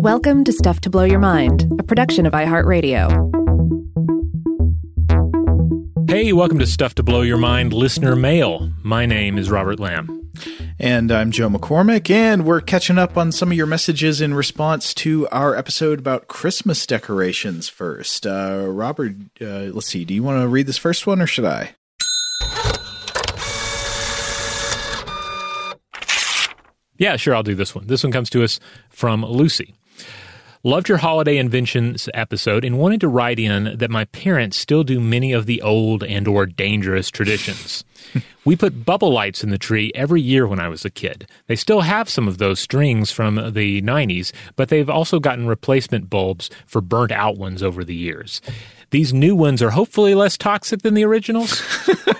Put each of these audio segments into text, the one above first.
Welcome to Stuff to Blow Your Mind, a production of iHeartRadio. Hey, welcome to Stuff to Blow Your Mind listener mail. My name is Robert Lamb. And I'm Joe McCormick, and we're catching up on some of your messages in response to our episode about Christmas decorations first. Uh, Robert, uh, let's see, do you want to read this first one or should I? Yeah, sure, I'll do this one. This one comes to us from Lucy. Loved your holiday inventions episode and wanted to write in that my parents still do many of the old and or dangerous traditions. we put bubble lights in the tree every year when I was a kid. They still have some of those strings from the 90s, but they've also gotten replacement bulbs for burnt out ones over the years. These new ones are hopefully less toxic than the originals.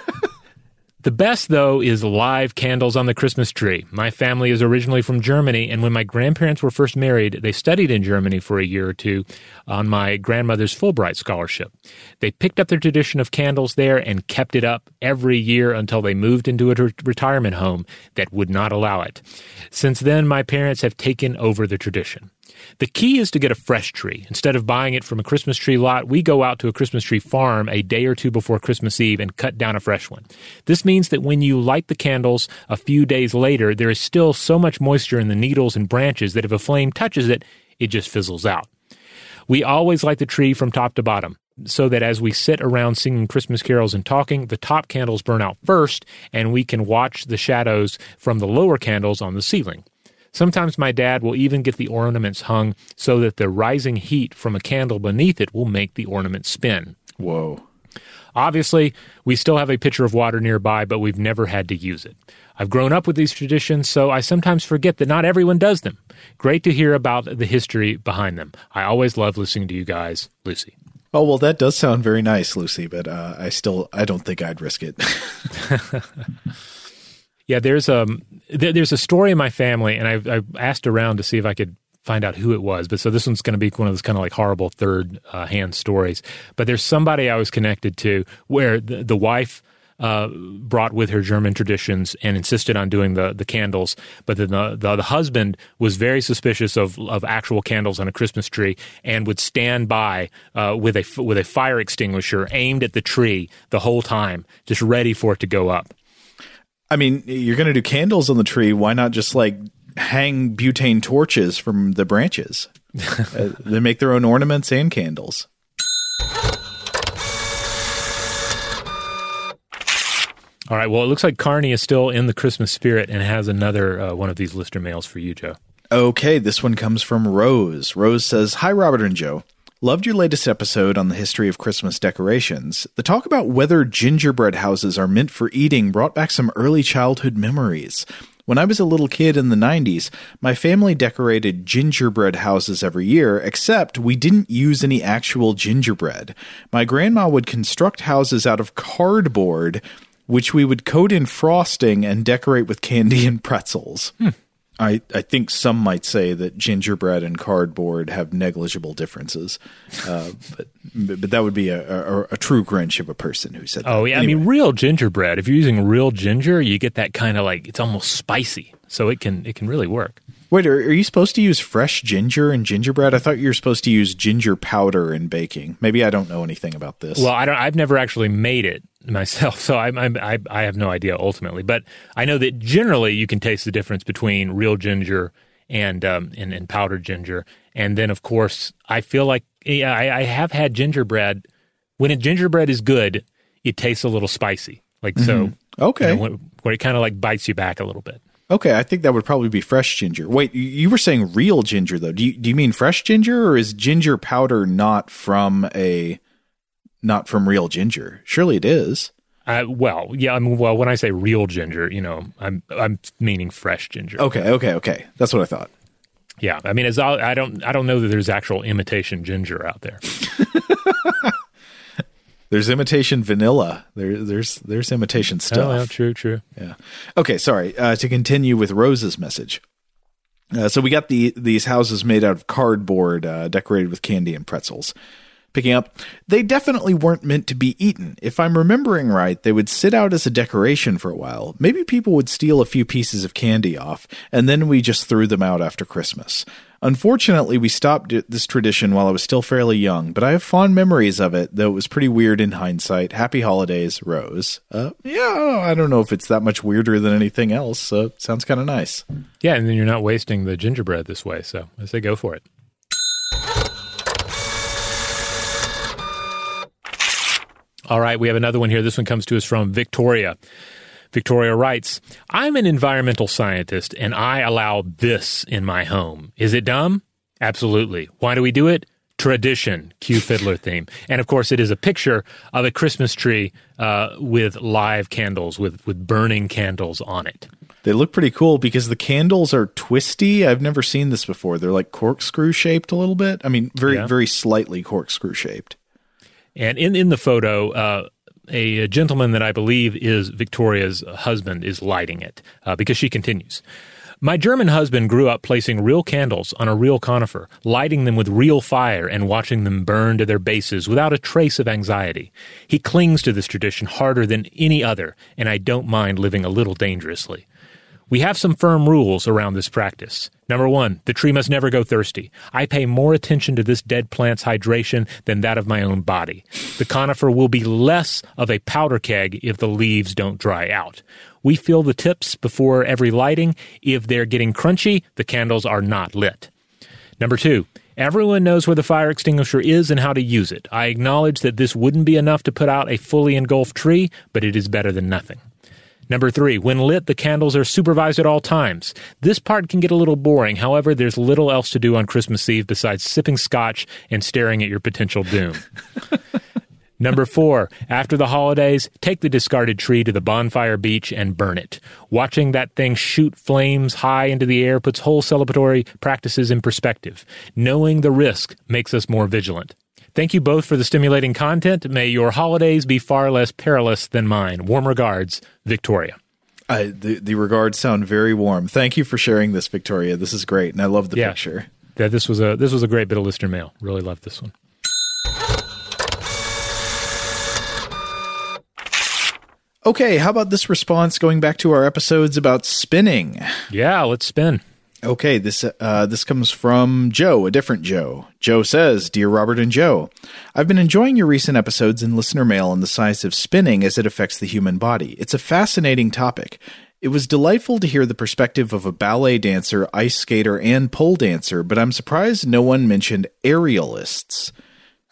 The best, though, is live candles on the Christmas tree. My family is originally from Germany, and when my grandparents were first married, they studied in Germany for a year or two on my grandmother's Fulbright scholarship. They picked up their tradition of candles there and kept it up every year until they moved into a re- retirement home that would not allow it. Since then, my parents have taken over the tradition. The key is to get a fresh tree. Instead of buying it from a Christmas tree lot, we go out to a Christmas tree farm a day or two before Christmas Eve and cut down a fresh one. This means that when you light the candles a few days later, there is still so much moisture in the needles and branches that if a flame touches it, it just fizzles out. We always light the tree from top to bottom so that as we sit around singing Christmas carols and talking, the top candles burn out first and we can watch the shadows from the lower candles on the ceiling. Sometimes my dad will even get the ornaments hung so that the rising heat from a candle beneath it will make the ornament spin. Whoa. Obviously, we still have a pitcher of water nearby, but we've never had to use it. I've grown up with these traditions, so I sometimes forget that not everyone does them. Great to hear about the history behind them. I always love listening to you guys, Lucy. Oh well, that does sound very nice, Lucy. But uh, I still, I don't think I'd risk it. Yeah, there's um th- there's a story in my family, and I've, I've asked around to see if I could find out who it was. But so this one's going to be one of those kind of like horrible third uh, hand stories. But there's somebody I was connected to where the, the wife. Uh, brought with her German traditions and insisted on doing the, the candles, but then the, the, the husband was very suspicious of, of actual candles on a Christmas tree and would stand by uh, with a with a fire extinguisher aimed at the tree the whole time, just ready for it to go up. I mean, you're going to do candles on the tree. Why not just like hang butane torches from the branches? uh, they make their own ornaments and candles. All right. Well, it looks like Carney is still in the Christmas spirit and has another uh, one of these lister mails for you, Joe. Okay, this one comes from Rose. Rose says, Hi, Robert and Joe. Loved your latest episode on the history of Christmas decorations. The talk about whether gingerbread houses are meant for eating brought back some early childhood memories. When I was a little kid in the 90s, my family decorated gingerbread houses every year, except we didn't use any actual gingerbread. My grandma would construct houses out of cardboard, which we would coat in frosting and decorate with candy and pretzels. Hmm. I, I think some might say that gingerbread and cardboard have negligible differences, uh, but but that would be a, a, a, true Grinch of a person who said. That. Oh yeah, anyway. I mean real gingerbread. If you're using real ginger, you get that kind of like it's almost spicy, so it can it can really work. Wait, are, are you supposed to use fresh ginger in gingerbread? I thought you were supposed to use ginger powder in baking. Maybe I don't know anything about this. Well, I don't. I've never actually made it myself, so I'm, I'm, I I have no idea ultimately. But I know that generally you can taste the difference between real ginger and um and, and powdered ginger. And then of course, I feel like yeah, I, I have had gingerbread. When a gingerbread is good, it tastes a little spicy. Like so. Mm-hmm. Okay. You know, when, it kind of like bites you back a little bit. Okay, I think that would probably be fresh ginger. Wait, you were saying real ginger though. Do you do you mean fresh ginger or is ginger powder not from a not from real ginger? Surely it is. Uh, well, yeah. I mean, well, when I say real ginger, you know, I'm I'm meaning fresh ginger. Okay, okay, okay. That's what I thought. Yeah, I mean, as I, I don't I don't know that there's actual imitation ginger out there. There's imitation vanilla. There, there's there's imitation stuff. Oh, yeah, true, true. Yeah. Okay, sorry. Uh, to continue with Rose's message. Uh, so we got the these houses made out of cardboard, uh, decorated with candy and pretzels. Picking up, they definitely weren't meant to be eaten. If I'm remembering right, they would sit out as a decoration for a while. Maybe people would steal a few pieces of candy off, and then we just threw them out after Christmas. Unfortunately, we stopped this tradition while I was still fairly young, but I have fond memories of it, though it was pretty weird in hindsight. Happy holidays, Rose. Uh, yeah, I don't know if it's that much weirder than anything else. So sounds kind of nice. Yeah, and then you're not wasting the gingerbread this way. So I say go for it. All right, we have another one here. This one comes to us from Victoria. Victoria writes, I'm an environmental scientist and I allow this in my home. Is it dumb? Absolutely. Why do we do it? Tradition, cue fiddler theme. And of course, it is a picture of a Christmas tree uh, with live candles, with, with burning candles on it. They look pretty cool because the candles are twisty. I've never seen this before. They're like corkscrew shaped a little bit. I mean, very, yeah. very slightly corkscrew shaped. And in, in the photo, uh, a, gentleman that I believe is Victoria's husband is lighting it uh, because she continues. My German husband grew up placing real candles on a real conifer, lighting them with real fire and watching them burn to their bases without a trace of anxiety. He clings to this tradition harder than any other, and I don't mind living a little dangerously. We have some firm rules around this practice. Number one, the tree must never go thirsty. I pay more attention to this dead plant's hydration than that of my own body. The conifer will be less of a powder keg if the leaves don't dry out. We fill the tips before every lighting. If they're getting crunchy, the candles are not lit. Number two, Everyone knows where the fire extinguisher is and how to use it. I acknowledge that this wouldn't be enough to put out a fully engulfed tree, but it is better than nothing. Number three, when lit, the candles are supervised at all times. This part can get a little boring. However, there's little else to do on Christmas Eve besides sipping scotch and staring at your potential doom. Number four, after the holidays, take the discarded tree to the bonfire beach and burn it. Watching that thing shoot flames high into the air puts whole celebratory practices in perspective. Knowing the risk makes us more vigilant. Thank you both for the stimulating content. May your holidays be far less perilous than mine. Warm regards, Victoria. Uh, the the regards sound very warm. Thank you for sharing this, Victoria. This is great, and I love the yeah, picture. Yeah, this was a this was a great bit of listener mail. Really loved this one. Okay, how about this response going back to our episodes about spinning? Yeah, let's spin. Okay, this uh, this comes from Joe, a different Joe. Joe says, "Dear Robert and Joe, I've been enjoying your recent episodes in listener mail on the science of spinning as it affects the human body. It's a fascinating topic. It was delightful to hear the perspective of a ballet dancer, ice skater, and pole dancer, but I'm surprised no one mentioned aerialists."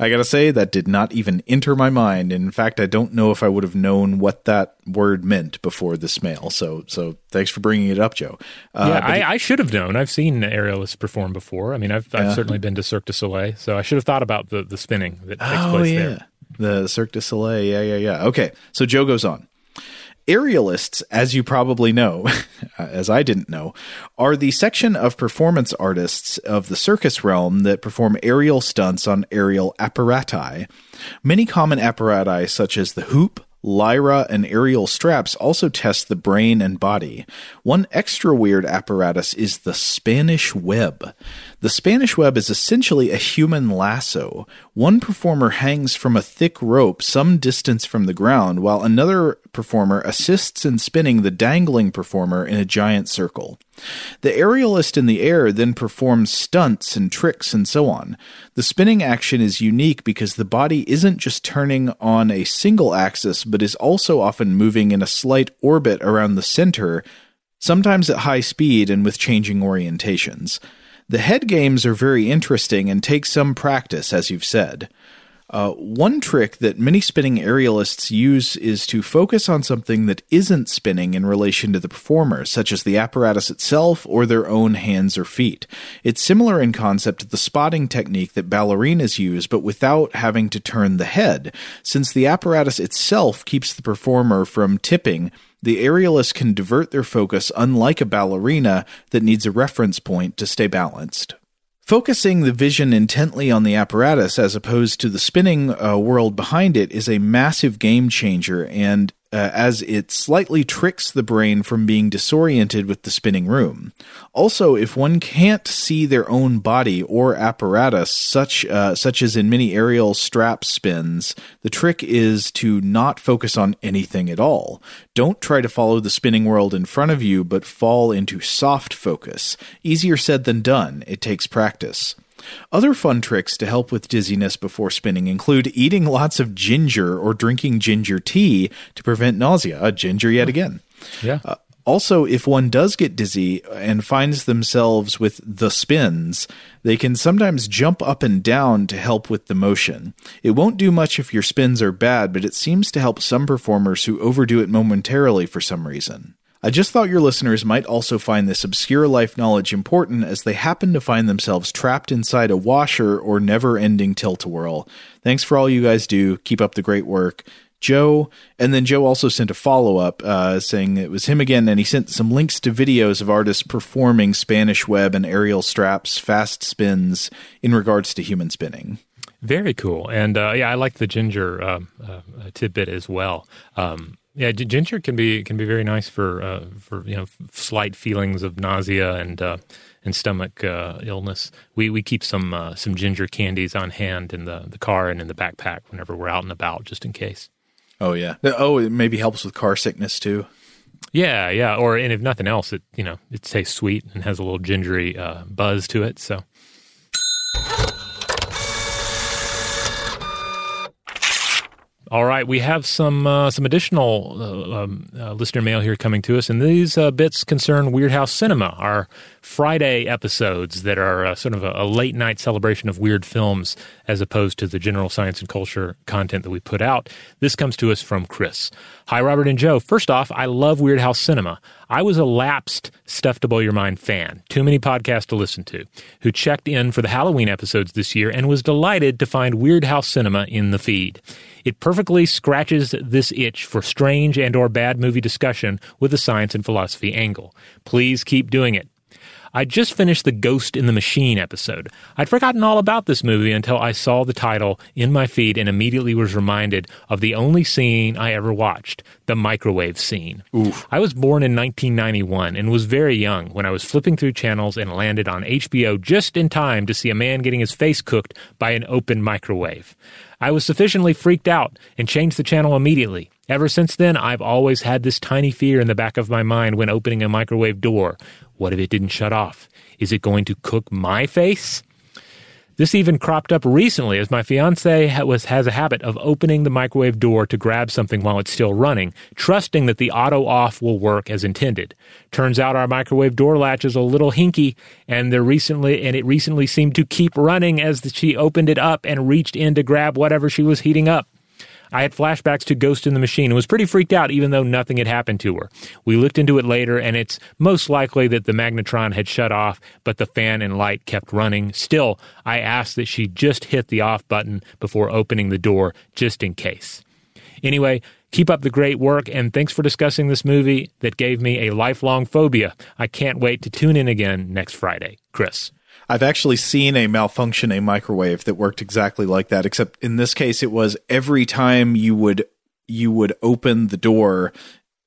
I gotta say, that did not even enter my mind. In fact, I don't know if I would have known what that word meant before this mail. So, so thanks for bringing it up, Joe. Uh, yeah, I, it, I, should have known. I've seen aerialists perform before. I mean, I've, I've certainly been to Cirque du Soleil, so I should have thought about the, the spinning that takes oh, place yeah. there. The Cirque du Soleil. Yeah, yeah, yeah. Okay. So Joe goes on. Aerialists, as you probably know, uh, as I didn't know, are the section of performance artists of the circus realm that perform aerial stunts on aerial apparati. Many common apparati, such as the hoop, lyra, and aerial straps also test the brain and body. One extra weird apparatus is the Spanish web. The Spanish web is essentially a human lasso. One performer hangs from a thick rope some distance from the ground, while another performer assists in spinning the dangling performer in a giant circle. The aerialist in the air then performs stunts and tricks and so on. The spinning action is unique because the body isn't just turning on a single axis, but is also often moving in a slight orbit around the center, sometimes at high speed and with changing orientations. The head games are very interesting and take some practice, as you've said. Uh, one trick that many spinning aerialists use is to focus on something that isn't spinning in relation to the performer, such as the apparatus itself or their own hands or feet. It's similar in concept to the spotting technique that ballerinas use, but without having to turn the head, since the apparatus itself keeps the performer from tipping the aerialist can divert their focus unlike a ballerina that needs a reference point to stay balanced. Focusing the vision intently on the apparatus as opposed to the spinning uh, world behind it is a massive game changer, and uh, as it slightly tricks the brain from being disoriented with the spinning room. Also, if one can't see their own body or apparatus, such uh, such as in many aerial strap spins, the trick is to not focus on anything at all. Don't try to follow the spinning world in front of you, but fall into soft focus. Easier said than done. It takes practice. Other fun tricks to help with dizziness before spinning include eating lots of ginger or drinking ginger tea to prevent nausea. Ginger yet again. Yeah. Uh, also, if one does get dizzy and finds themselves with the spins, they can sometimes jump up and down to help with the motion. It won't do much if your spins are bad, but it seems to help some performers who overdo it momentarily for some reason. I just thought your listeners might also find this obscure life knowledge important as they happen to find themselves trapped inside a washer or never ending tilt a whirl. Thanks for all you guys do. Keep up the great work. Joe, and then Joe also sent a follow up uh, saying it was him again, and he sent some links to videos of artists performing Spanish web and aerial straps, fast spins in regards to human spinning. Very cool, and uh, yeah, I like the ginger uh, uh tidbit as well. Um, yeah, ginger can be can be very nice for uh, for you know slight feelings of nausea and uh, and stomach uh, illness. We we keep some uh, some ginger candies on hand in the the car and in the backpack whenever we're out and about, just in case. Oh yeah. Oh, it maybe helps with car sickness too. Yeah, yeah. Or and if nothing else, it you know it tastes sweet and has a little gingery uh, buzz to it. So All right, we have some uh, some additional uh, um, uh, listener mail here coming to us, and these uh, bits concern Weirdhouse Cinema, our Friday episodes that are uh, sort of a, a, late night celebration of weird films, as opposed to the general science and culture content that we put out. This comes to us from Chris. Hi, Robert and Joe. First off, I love Weirdhouse Cinema. I was a lapsed Stuff to Blow Your Mind fan, too many podcasts to listen to, who checked in for the Halloween episodes this year and was delighted to find Weird House Cinema in the feed. It perfectly scratches this itch for strange and or bad movie discussion with a science and philosophy angle. Please keep doing it. I just finished the Ghost in the Machine episode. I'd forgotten all about this movie until I saw the title in my feed and immediately was reminded of the only scene I ever watched the microwave scene. Oof. I was born in 1991 and was very young when I was flipping through channels and landed on HBO just in time to see a man getting his face cooked by an open microwave. I was sufficiently freaked out and changed the channel immediately. Ever since then, I've always had this tiny fear in the back of my mind when opening a microwave door. What if it didn't shut off? Is it going to cook my face? This even cropped up recently as my fiance has a habit of opening the microwave door to grab something while it's still running, trusting that the auto off will work as intended. Turns out our microwave door latch is a little hinky and there recently and it recently seemed to keep running as she opened it up and reached in to grab whatever she was heating up. I had flashbacks to Ghost in the Machine and was pretty freaked out even though nothing had happened to her. We looked into it later and it's most likely that the magnetron had shut off, but the fan and light kept running. Still, I asked that she just hit the off button before opening the door just in case. Anyway, keep up the great work and thanks for discussing this movie that gave me a lifelong phobia. I can't wait to tune in again next Friday. Chris. I've actually seen a malfunction a microwave that worked exactly like that, except in this case it was every time you would you would open the door,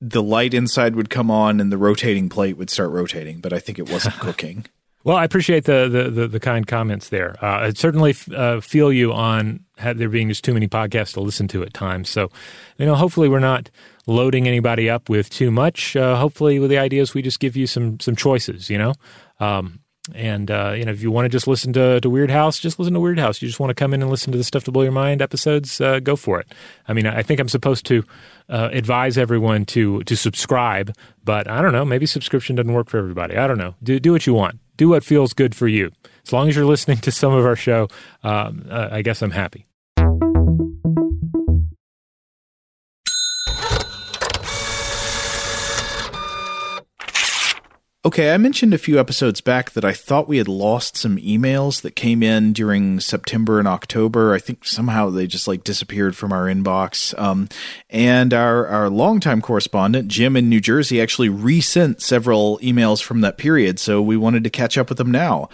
the light inside would come on and the rotating plate would start rotating, but I think it wasn't cooking. Well, I appreciate the the, the, the kind comments there. Uh, I certainly uh, feel you on there being just too many podcasts to listen to at times. So, you know, hopefully we're not loading anybody up with too much. Uh, hopefully, with the ideas, we just give you some some choices. You know, um, and uh, you know, if you want to just listen to, to Weirdhouse, just listen to Weird House. You just want to come in and listen to the Stuff to Blow Your Mind episodes, uh, go for it. I mean, I think I'm supposed to uh, advise everyone to to subscribe, but I don't know. Maybe subscription doesn't work for everybody. I don't know. Do do what you want. Do what feels good for you. As long as you're listening to some of our show, um, uh, I guess I'm happy. Okay, I mentioned a few episodes back that I thought we had lost some emails that came in during September and October. I think somehow they just like disappeared from our inbox. Um, and our, our longtime correspondent, Jim in New Jersey, actually resent several emails from that period. So we wanted to catch up with them now.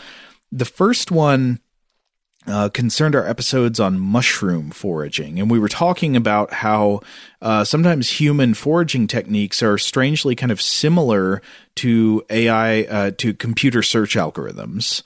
The first one uh, concerned our episodes on mushroom foraging. And we were talking about how uh, sometimes human foraging techniques are strangely kind of similar to AI, uh, to computer search algorithms.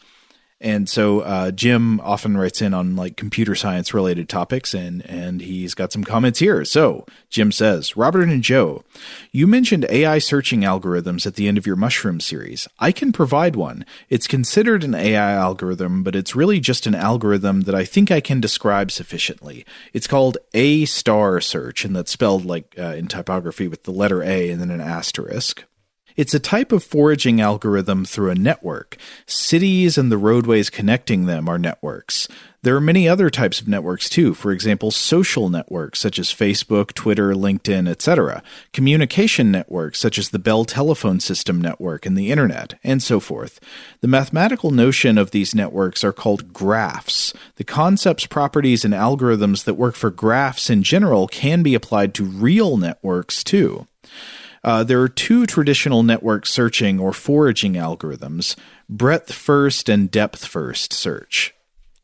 And so uh, Jim often writes in on like computer science related topics, and and he's got some comments here. So Jim says, Robert and Joe, you mentioned AI searching algorithms at the end of your mushroom series. I can provide one. It's considered an AI algorithm, but it's really just an algorithm that I think I can describe sufficiently. It's called A star search, and that's spelled like uh, in typography with the letter A and then an asterisk. It's a type of foraging algorithm through a network. Cities and the roadways connecting them are networks. There are many other types of networks too, for example, social networks such as Facebook, Twitter, LinkedIn, etc., communication networks such as the Bell telephone system network and the internet, and so forth. The mathematical notion of these networks are called graphs. The concepts, properties, and algorithms that work for graphs in general can be applied to real networks too. Uh, there are two traditional network searching or foraging algorithms breadth first and depth first search.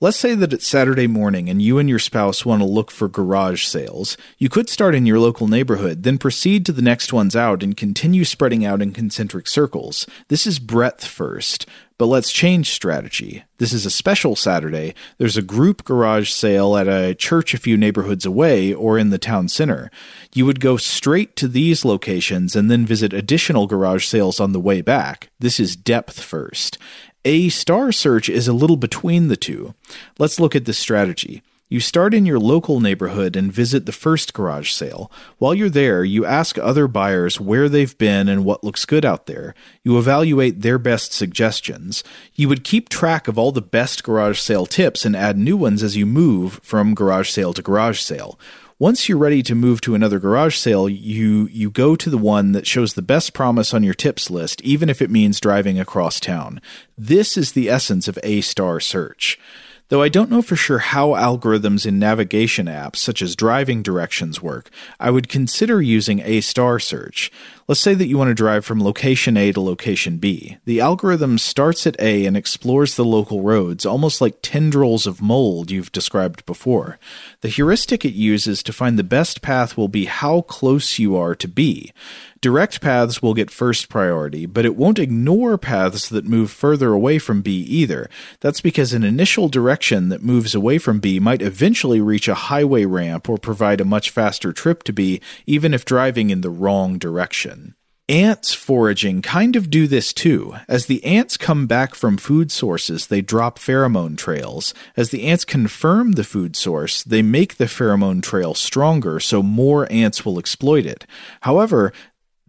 Let's say that it's Saturday morning and you and your spouse want to look for garage sales. You could start in your local neighborhood, then proceed to the next ones out and continue spreading out in concentric circles. This is breadth first. But let's change strategy. This is a special Saturday. There's a group garage sale at a church a few neighborhoods away or in the town center. You would go straight to these locations and then visit additional garage sales on the way back. This is depth first. A star search is a little between the two. Let's look at this strategy. You start in your local neighborhood and visit the first garage sale. While you're there, you ask other buyers where they've been and what looks good out there. You evaluate their best suggestions. You would keep track of all the best garage sale tips and add new ones as you move from garage sale to garage sale. Once you're ready to move to another garage sale, you you go to the one that shows the best promise on your tips list, even if it means driving across town. This is the essence of A star search. Though I don't know for sure how algorithms in navigation apps such as driving directions work, I would consider using A star search. Let's say that you want to drive from location A to location B. The algorithm starts at A and explores the local roads, almost like tendrils of mold you've described before. The heuristic it uses to find the best path will be how close you are to B. Direct paths will get first priority, but it won't ignore paths that move further away from B either. That's because an initial direction that moves away from B might eventually reach a highway ramp or provide a much faster trip to B, even if driving in the wrong direction. Ants foraging kind of do this too. As the ants come back from food sources, they drop pheromone trails. As the ants confirm the food source, they make the pheromone trail stronger so more ants will exploit it. However,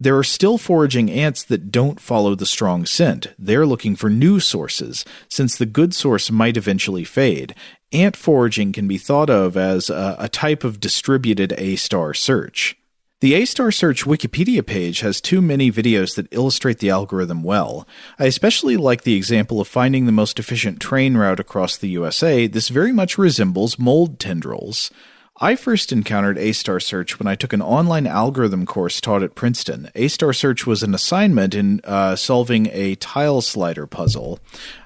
there are still foraging ants that don't follow the strong scent. They're looking for new sources, since the good source might eventually fade. Ant foraging can be thought of as a, a type of distributed A star search. The A Star Search Wikipedia page has too many videos that illustrate the algorithm well. I especially like the example of finding the most efficient train route across the USA. This very much resembles mold tendrils. I first encountered A Star Search when I took an online algorithm course taught at Princeton. A Star Search was an assignment in uh, solving a tile slider puzzle.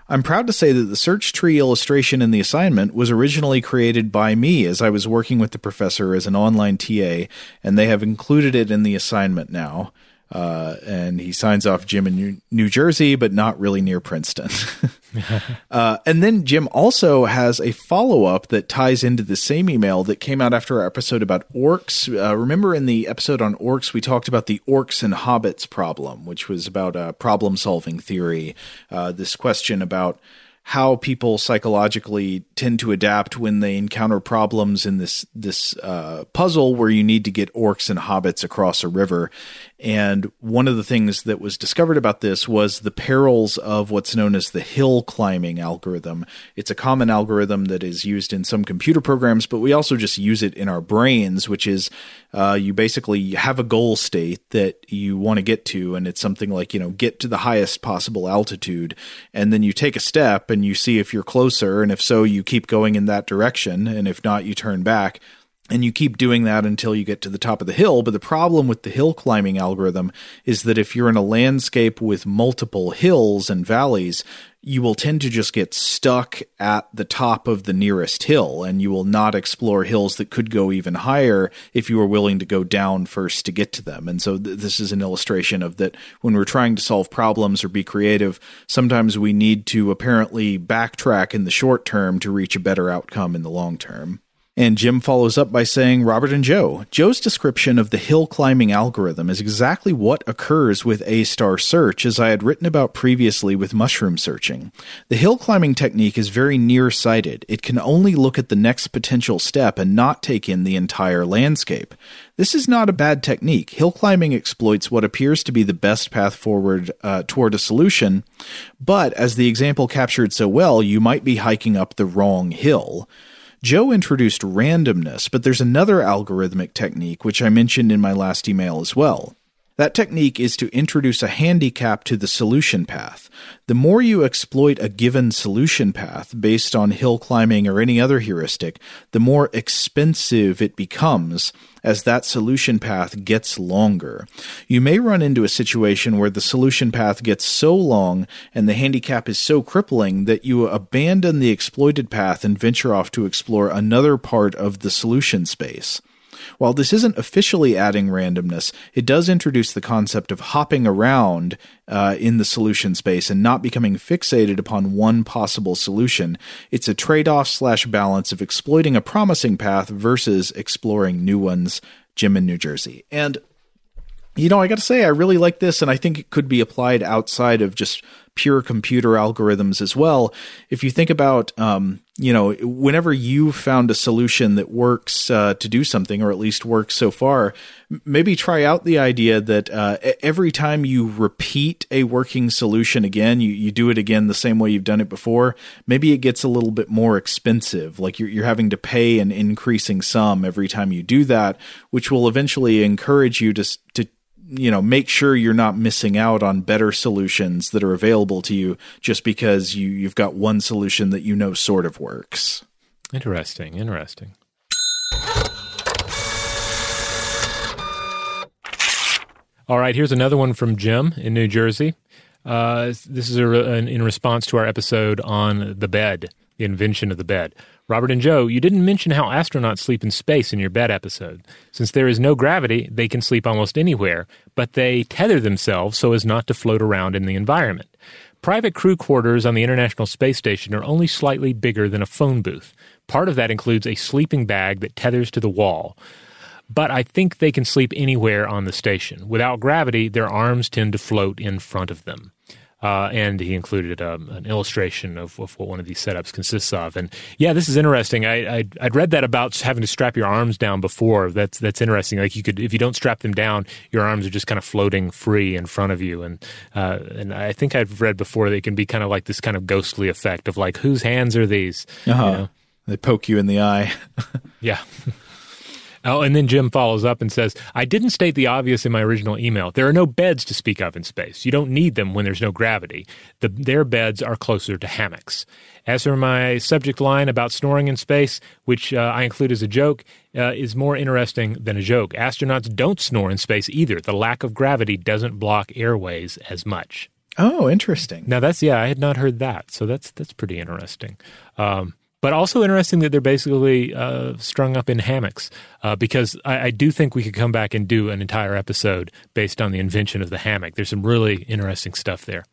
I'm proud to say that the search tree illustration in the assignment was originally created by me as I was working with the professor as an online TA, and they have included it in the assignment now. Uh, and he signs off Jim in New, New Jersey, but not really near Princeton. uh, and then Jim also has a follow up that ties into the same email that came out after our episode about orcs. Uh, remember in the episode on orcs, we talked about the orcs and hobbits problem, which was about a problem solving theory. Uh, this question about how people psychologically tend to adapt when they encounter problems in this this uh, puzzle where you need to get orcs and hobbits across a river. And one of the things that was discovered about this was the perils of what's known as the hill climbing algorithm. It's a common algorithm that is used in some computer programs, but we also just use it in our brains, which is uh, you basically have a goal state that you want to get to, and it's something like, you know, get to the highest possible altitude. And then you take a step and you see if you're closer. And if so, you keep going in that direction. And if not, you turn back and you keep doing that until you get to the top of the hill. But the problem with the hill climbing algorithm is that if you're in a landscape with multiple hills and valleys, you will tend to just get stuck at the top of the nearest hill and you will not explore hills that could go even higher if you are willing to go down first to get to them. And so th- this is an illustration of that when we're trying to solve problems or be creative, sometimes we need to apparently backtrack in the short term to reach a better outcome in the long term. And Jim follows up by saying, Robert and Joe, Joe's description of the hill climbing algorithm is exactly what occurs with A star search, as I had written about previously with mushroom searching. The hill climbing technique is very nearsighted. It can only look at the next potential step and not take in the entire landscape. This is not a bad technique. Hill climbing exploits what appears to be the best path forward uh, toward a solution, but as the example captured so well, you might be hiking up the wrong hill. Joe introduced randomness, but there's another algorithmic technique which I mentioned in my last email as well. That technique is to introduce a handicap to the solution path. The more you exploit a given solution path based on hill climbing or any other heuristic, the more expensive it becomes as that solution path gets longer. You may run into a situation where the solution path gets so long and the handicap is so crippling that you abandon the exploited path and venture off to explore another part of the solution space. While this isn't officially adding randomness, it does introduce the concept of hopping around uh, in the solution space and not becoming fixated upon one possible solution. It's a trade off slash balance of exploiting a promising path versus exploring new ones. Jim in New Jersey. And you know, I got to say, I really like this, and I think it could be applied outside of just pure computer algorithms as well. If you think about, um, you know, whenever you found a solution that works uh, to do something, or at least works so far, maybe try out the idea that uh, every time you repeat a working solution again, you, you do it again the same way you've done it before. Maybe it gets a little bit more expensive, like you're, you're having to pay an increasing sum every time you do that, which will eventually encourage you to to you know make sure you're not missing out on better solutions that are available to you just because you you've got one solution that you know sort of works. Interesting interesting. All right here's another one from jim in new jersey. Uh, this is a, an, in response to our episode on the bed the invention of the bed Robert and Joe, you didn't mention how astronauts sleep in space in your bed episode. Since there is no gravity, they can sleep almost anywhere, but they tether themselves so as not to float around in the environment. Private crew quarters on the International Space Station are only slightly bigger than a phone booth. Part of that includes a sleeping bag that tethers to the wall. But I think they can sleep anywhere on the station. Without gravity, their arms tend to float in front of them. Uh, and he included um, an illustration of, of, what one of these setups consists of. And yeah, this is interesting. I, I would read that about having to strap your arms down before. That's that's interesting. Like you could, if you don't strap them down, your arms are just kind of floating free in front of you. And uh, and I think I've read before they can be kind of like this kind of ghostly effect of like whose hands are these? Uh-huh. You know? They poke you in the eye. yeah. Oh, and then Jim follows up and says, I didn't state the obvious in my original email. There are no beds to speak of in space. You don't need them when there's no gravity. The, their beds are closer to hammocks. As for my subject line about snoring in space, which uh, I include as a joke, uh, is more interesting than a joke. Astronauts don't snore in space either. The lack of gravity doesn't block airways as much. Oh, interesting. Now that's yeah, I had not heard that, so that's that's pretty interesting. Um, but also interesting that they're basically uh, strung up in hammocks uh, because I, I, do think we could come back and do an entire episode based on the invention of the hammock. There's some really interesting stuff there.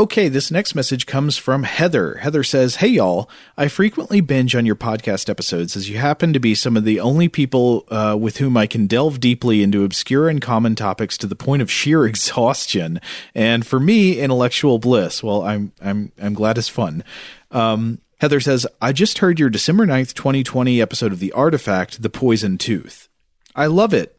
Okay, this next message comes from Heather. Heather says, Hey y'all, I frequently binge on your podcast episodes as you happen to be some of the only people uh, with whom I can delve deeply into obscure and common topics to the point of sheer exhaustion. And for me, intellectual bliss. Well, I'm, I'm, I'm glad it's fun. Um, Heather says, I just heard your December 9th, 2020 episode of The Artifact, The Poison Tooth. I love it.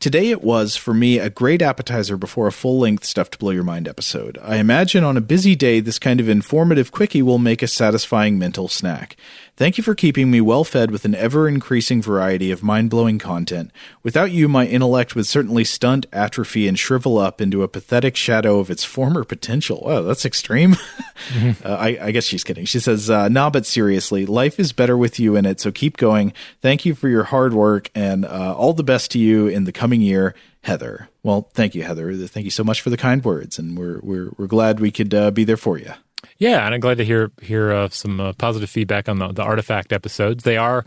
Today it was, for me, a great appetizer before a full length Stuff to Blow Your Mind episode. I imagine on a busy day, this kind of informative quickie will make a satisfying mental snack. Thank you for keeping me well fed with an ever increasing variety of mind blowing content. Without you, my intellect would certainly stunt, atrophy, and shrivel up into a pathetic shadow of its former potential. Oh, that's extreme. Mm-hmm. uh, I, I, guess she's kidding. She says, uh, Nah, but seriously, life is better with you in it, so keep going. Thank you for your hard work, and uh, all the best to you in the coming year. Heather. Well, thank you, Heather. Thank you so much for the kind words, and we're we're we're glad we could uh, be there for you. Yeah, and I'm glad to hear hear uh, some uh, positive feedback on the, the artifact episodes. They are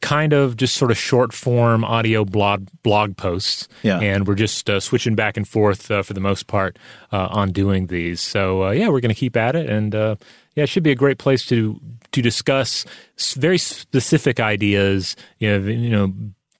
kind of just sort of short form audio blog blog posts, Yeah. and we're just uh, switching back and forth uh, for the most part uh, on doing these. So uh, yeah, we're going to keep at it, and uh, yeah, it should be a great place to to discuss very specific ideas. You know, you know,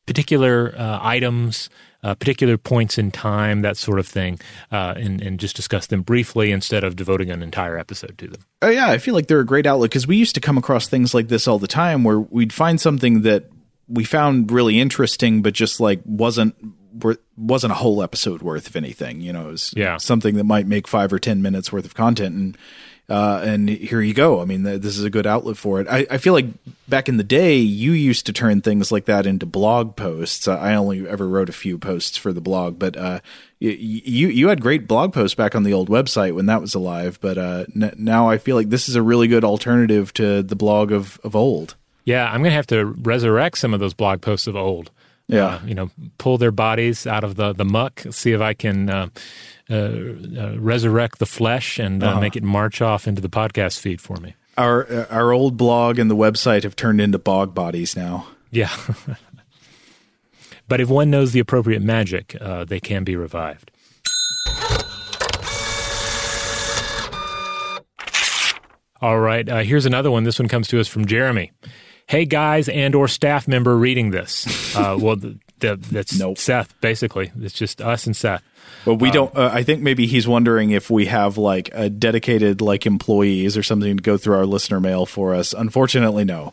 particular uh, items. Uh, particular points in time, that sort of thing, uh, and, and just discuss them briefly instead of devoting an entire episode to them. Oh yeah, I feel like they're a great outlet because we used to come across things like this all the time, where we'd find something that we found really interesting, but just like wasn't wasn't a whole episode worth of anything. You know, it was Yeah. something that might make five or ten minutes worth of content, and uh, and here you go. I mean, th- this is a good outlet for it. I, I feel like back in the day, you used to turn things like that into blog posts. Uh, I only ever wrote a few posts for the blog, but uh, y- you you had great blog posts back on the old website when that was alive. But uh, n- now I feel like this is a really good alternative to the blog of of old. Yeah, I'm going to have to resurrect some of those blog posts of old. Yeah. Uh, you know, pull their bodies out of the, the muck, see if I can uh, resurrect the flesh and uh, make it march off into the podcast feed for me. Our uh, our old blog and the website have turned into bog bodies now. Yeah. but if one knows the appropriate magic, uh, they can be revived. All right, uh, here's another one. This one comes to us from Jeremy. Hey guys, and or staff member reading this. Uh, well, the, the, that's Nope. Seth. Basically, it's just us and Seth. But we don't. Uh, I think maybe he's wondering if we have like a dedicated like employees or something to go through our listener mail for us. Unfortunately, no.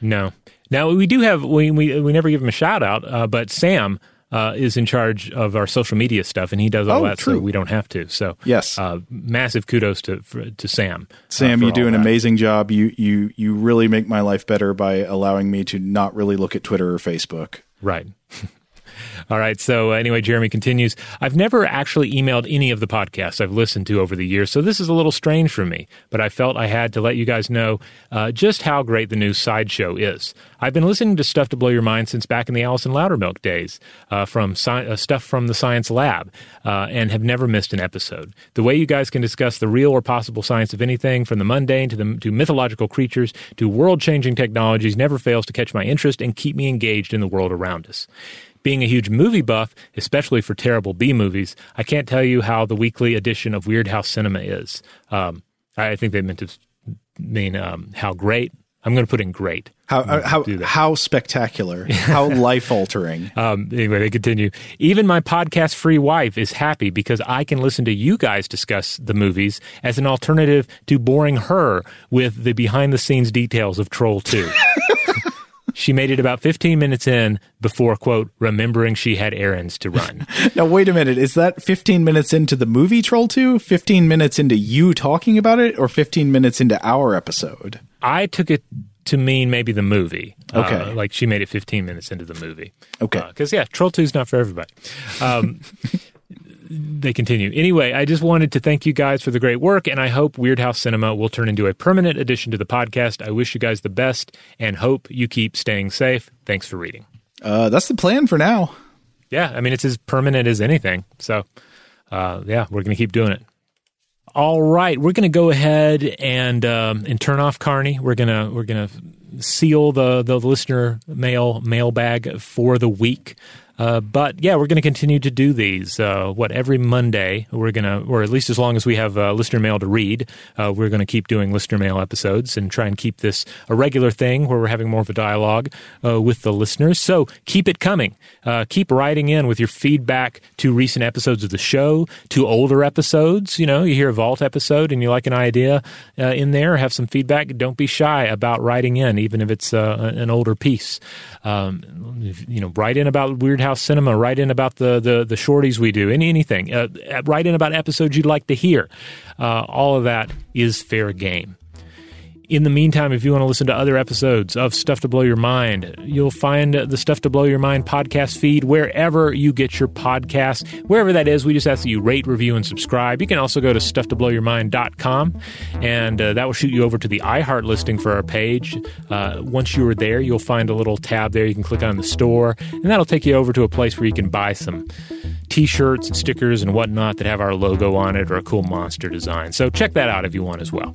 No. Now we do have we we, we never give him a shout out, uh, but Sam uh, is in charge of our social media stuff, and he does all Oh, that, so we don't have to. So Yes. uh, massive kudos to for, to Sam. uh, Sam, for you do an that. amazing job. You you you really make my life better by allowing me to not really look at Twitter or Facebook. Right. All right. So, uh, anyway, Jeremy continues I've never actually emailed any of the podcasts I've listened to over the years, so this is a little strange for me, but I felt I had to let you guys know uh, just how great the new sideshow is. I've been listening to Stuff to Blow Your Mind since back in the Allison Loudermilk days, uh, from sci- uh, stuff from the Science Lab, uh, and have never missed an episode. The way you guys can discuss the real or possible science of anything, from the mundane to, the, to mythological creatures to world changing technologies, never fails to catch my interest and keep me engaged in the world around us. Being a huge movie buff, especially for terrible B movies, I can't tell you how the weekly edition of Weird House Cinema is. Um, I think they meant to mean um, how great. I'm going to put in great. How how how spectacular, how life altering. Um, anyway, they continue. Even my podcast free wife is happy because I can listen to you guys discuss the movies as an alternative to boring her with the behind the scenes details of Troll 2. she made it about 15 minutes in before, quote, remembering she had errands to run. Now wait a minute, is that 15 minutes into the movie Troll 2? 15 minutes into you talking about it or 15 minutes into our episode? I took it to mean maybe the movie. Okay. Uh, like she made it 15 minutes into the movie. Okay. Because, yeah, Troll 2 is not for everybody. Um, they continue. Anyway, I just wanted to thank you guys for the great work, and I hope Weird House Cinema will turn into a permanent addition to the podcast. I wish you guys the best and hope you keep staying safe. Thanks for reading. Uh, that's the plan for now. Yeah, I mean, it's as permanent as anything. So, uh, yeah, we're going to keep doing it. All right, we're going to go ahead and um, and turn off Carney. We're gonna we're gonna seal the the listener mail mailbag for the week. Uh, but yeah, we're going to continue to do these. Uh, what every Monday we're going to, or at least as long as we have uh, listener mail to read, uh, we're going to keep doing listener mail episodes and try and keep this a regular thing where we're having more of a dialogue uh, with the listeners. So keep it coming. Keep writing in with your feedback to recent episodes of the show, to older episodes. You know, you hear a Vault episode and you like an idea in there, have some feedback. Don't be shy about writing in, even if it's an older piece. Um, you know, write in about Weird Cinema. Write in about the the, the shorties we do. Any anything. Uh, write in about episodes you'd like to hear. Uh, all of that is fair game. In the meantime, if you want to listen to other episodes of Stuff to Blow Your Mind, you'll find the Stuff to Blow Your Mind podcast feed wherever you get your podcasts. Wherever that is, we just ask that you rate, review, and subscribe. You can also go to stufftoblowyourmind.com, and uh, that will shoot you over to the iHeart listing for our page. Uh, once you are there, you'll find a little tab there you can click on the store, and that'll take you over to a place where you can buy some t-shirts and stickers and whatnot that have our logo on it or a cool monster design. So check that out if you want as well.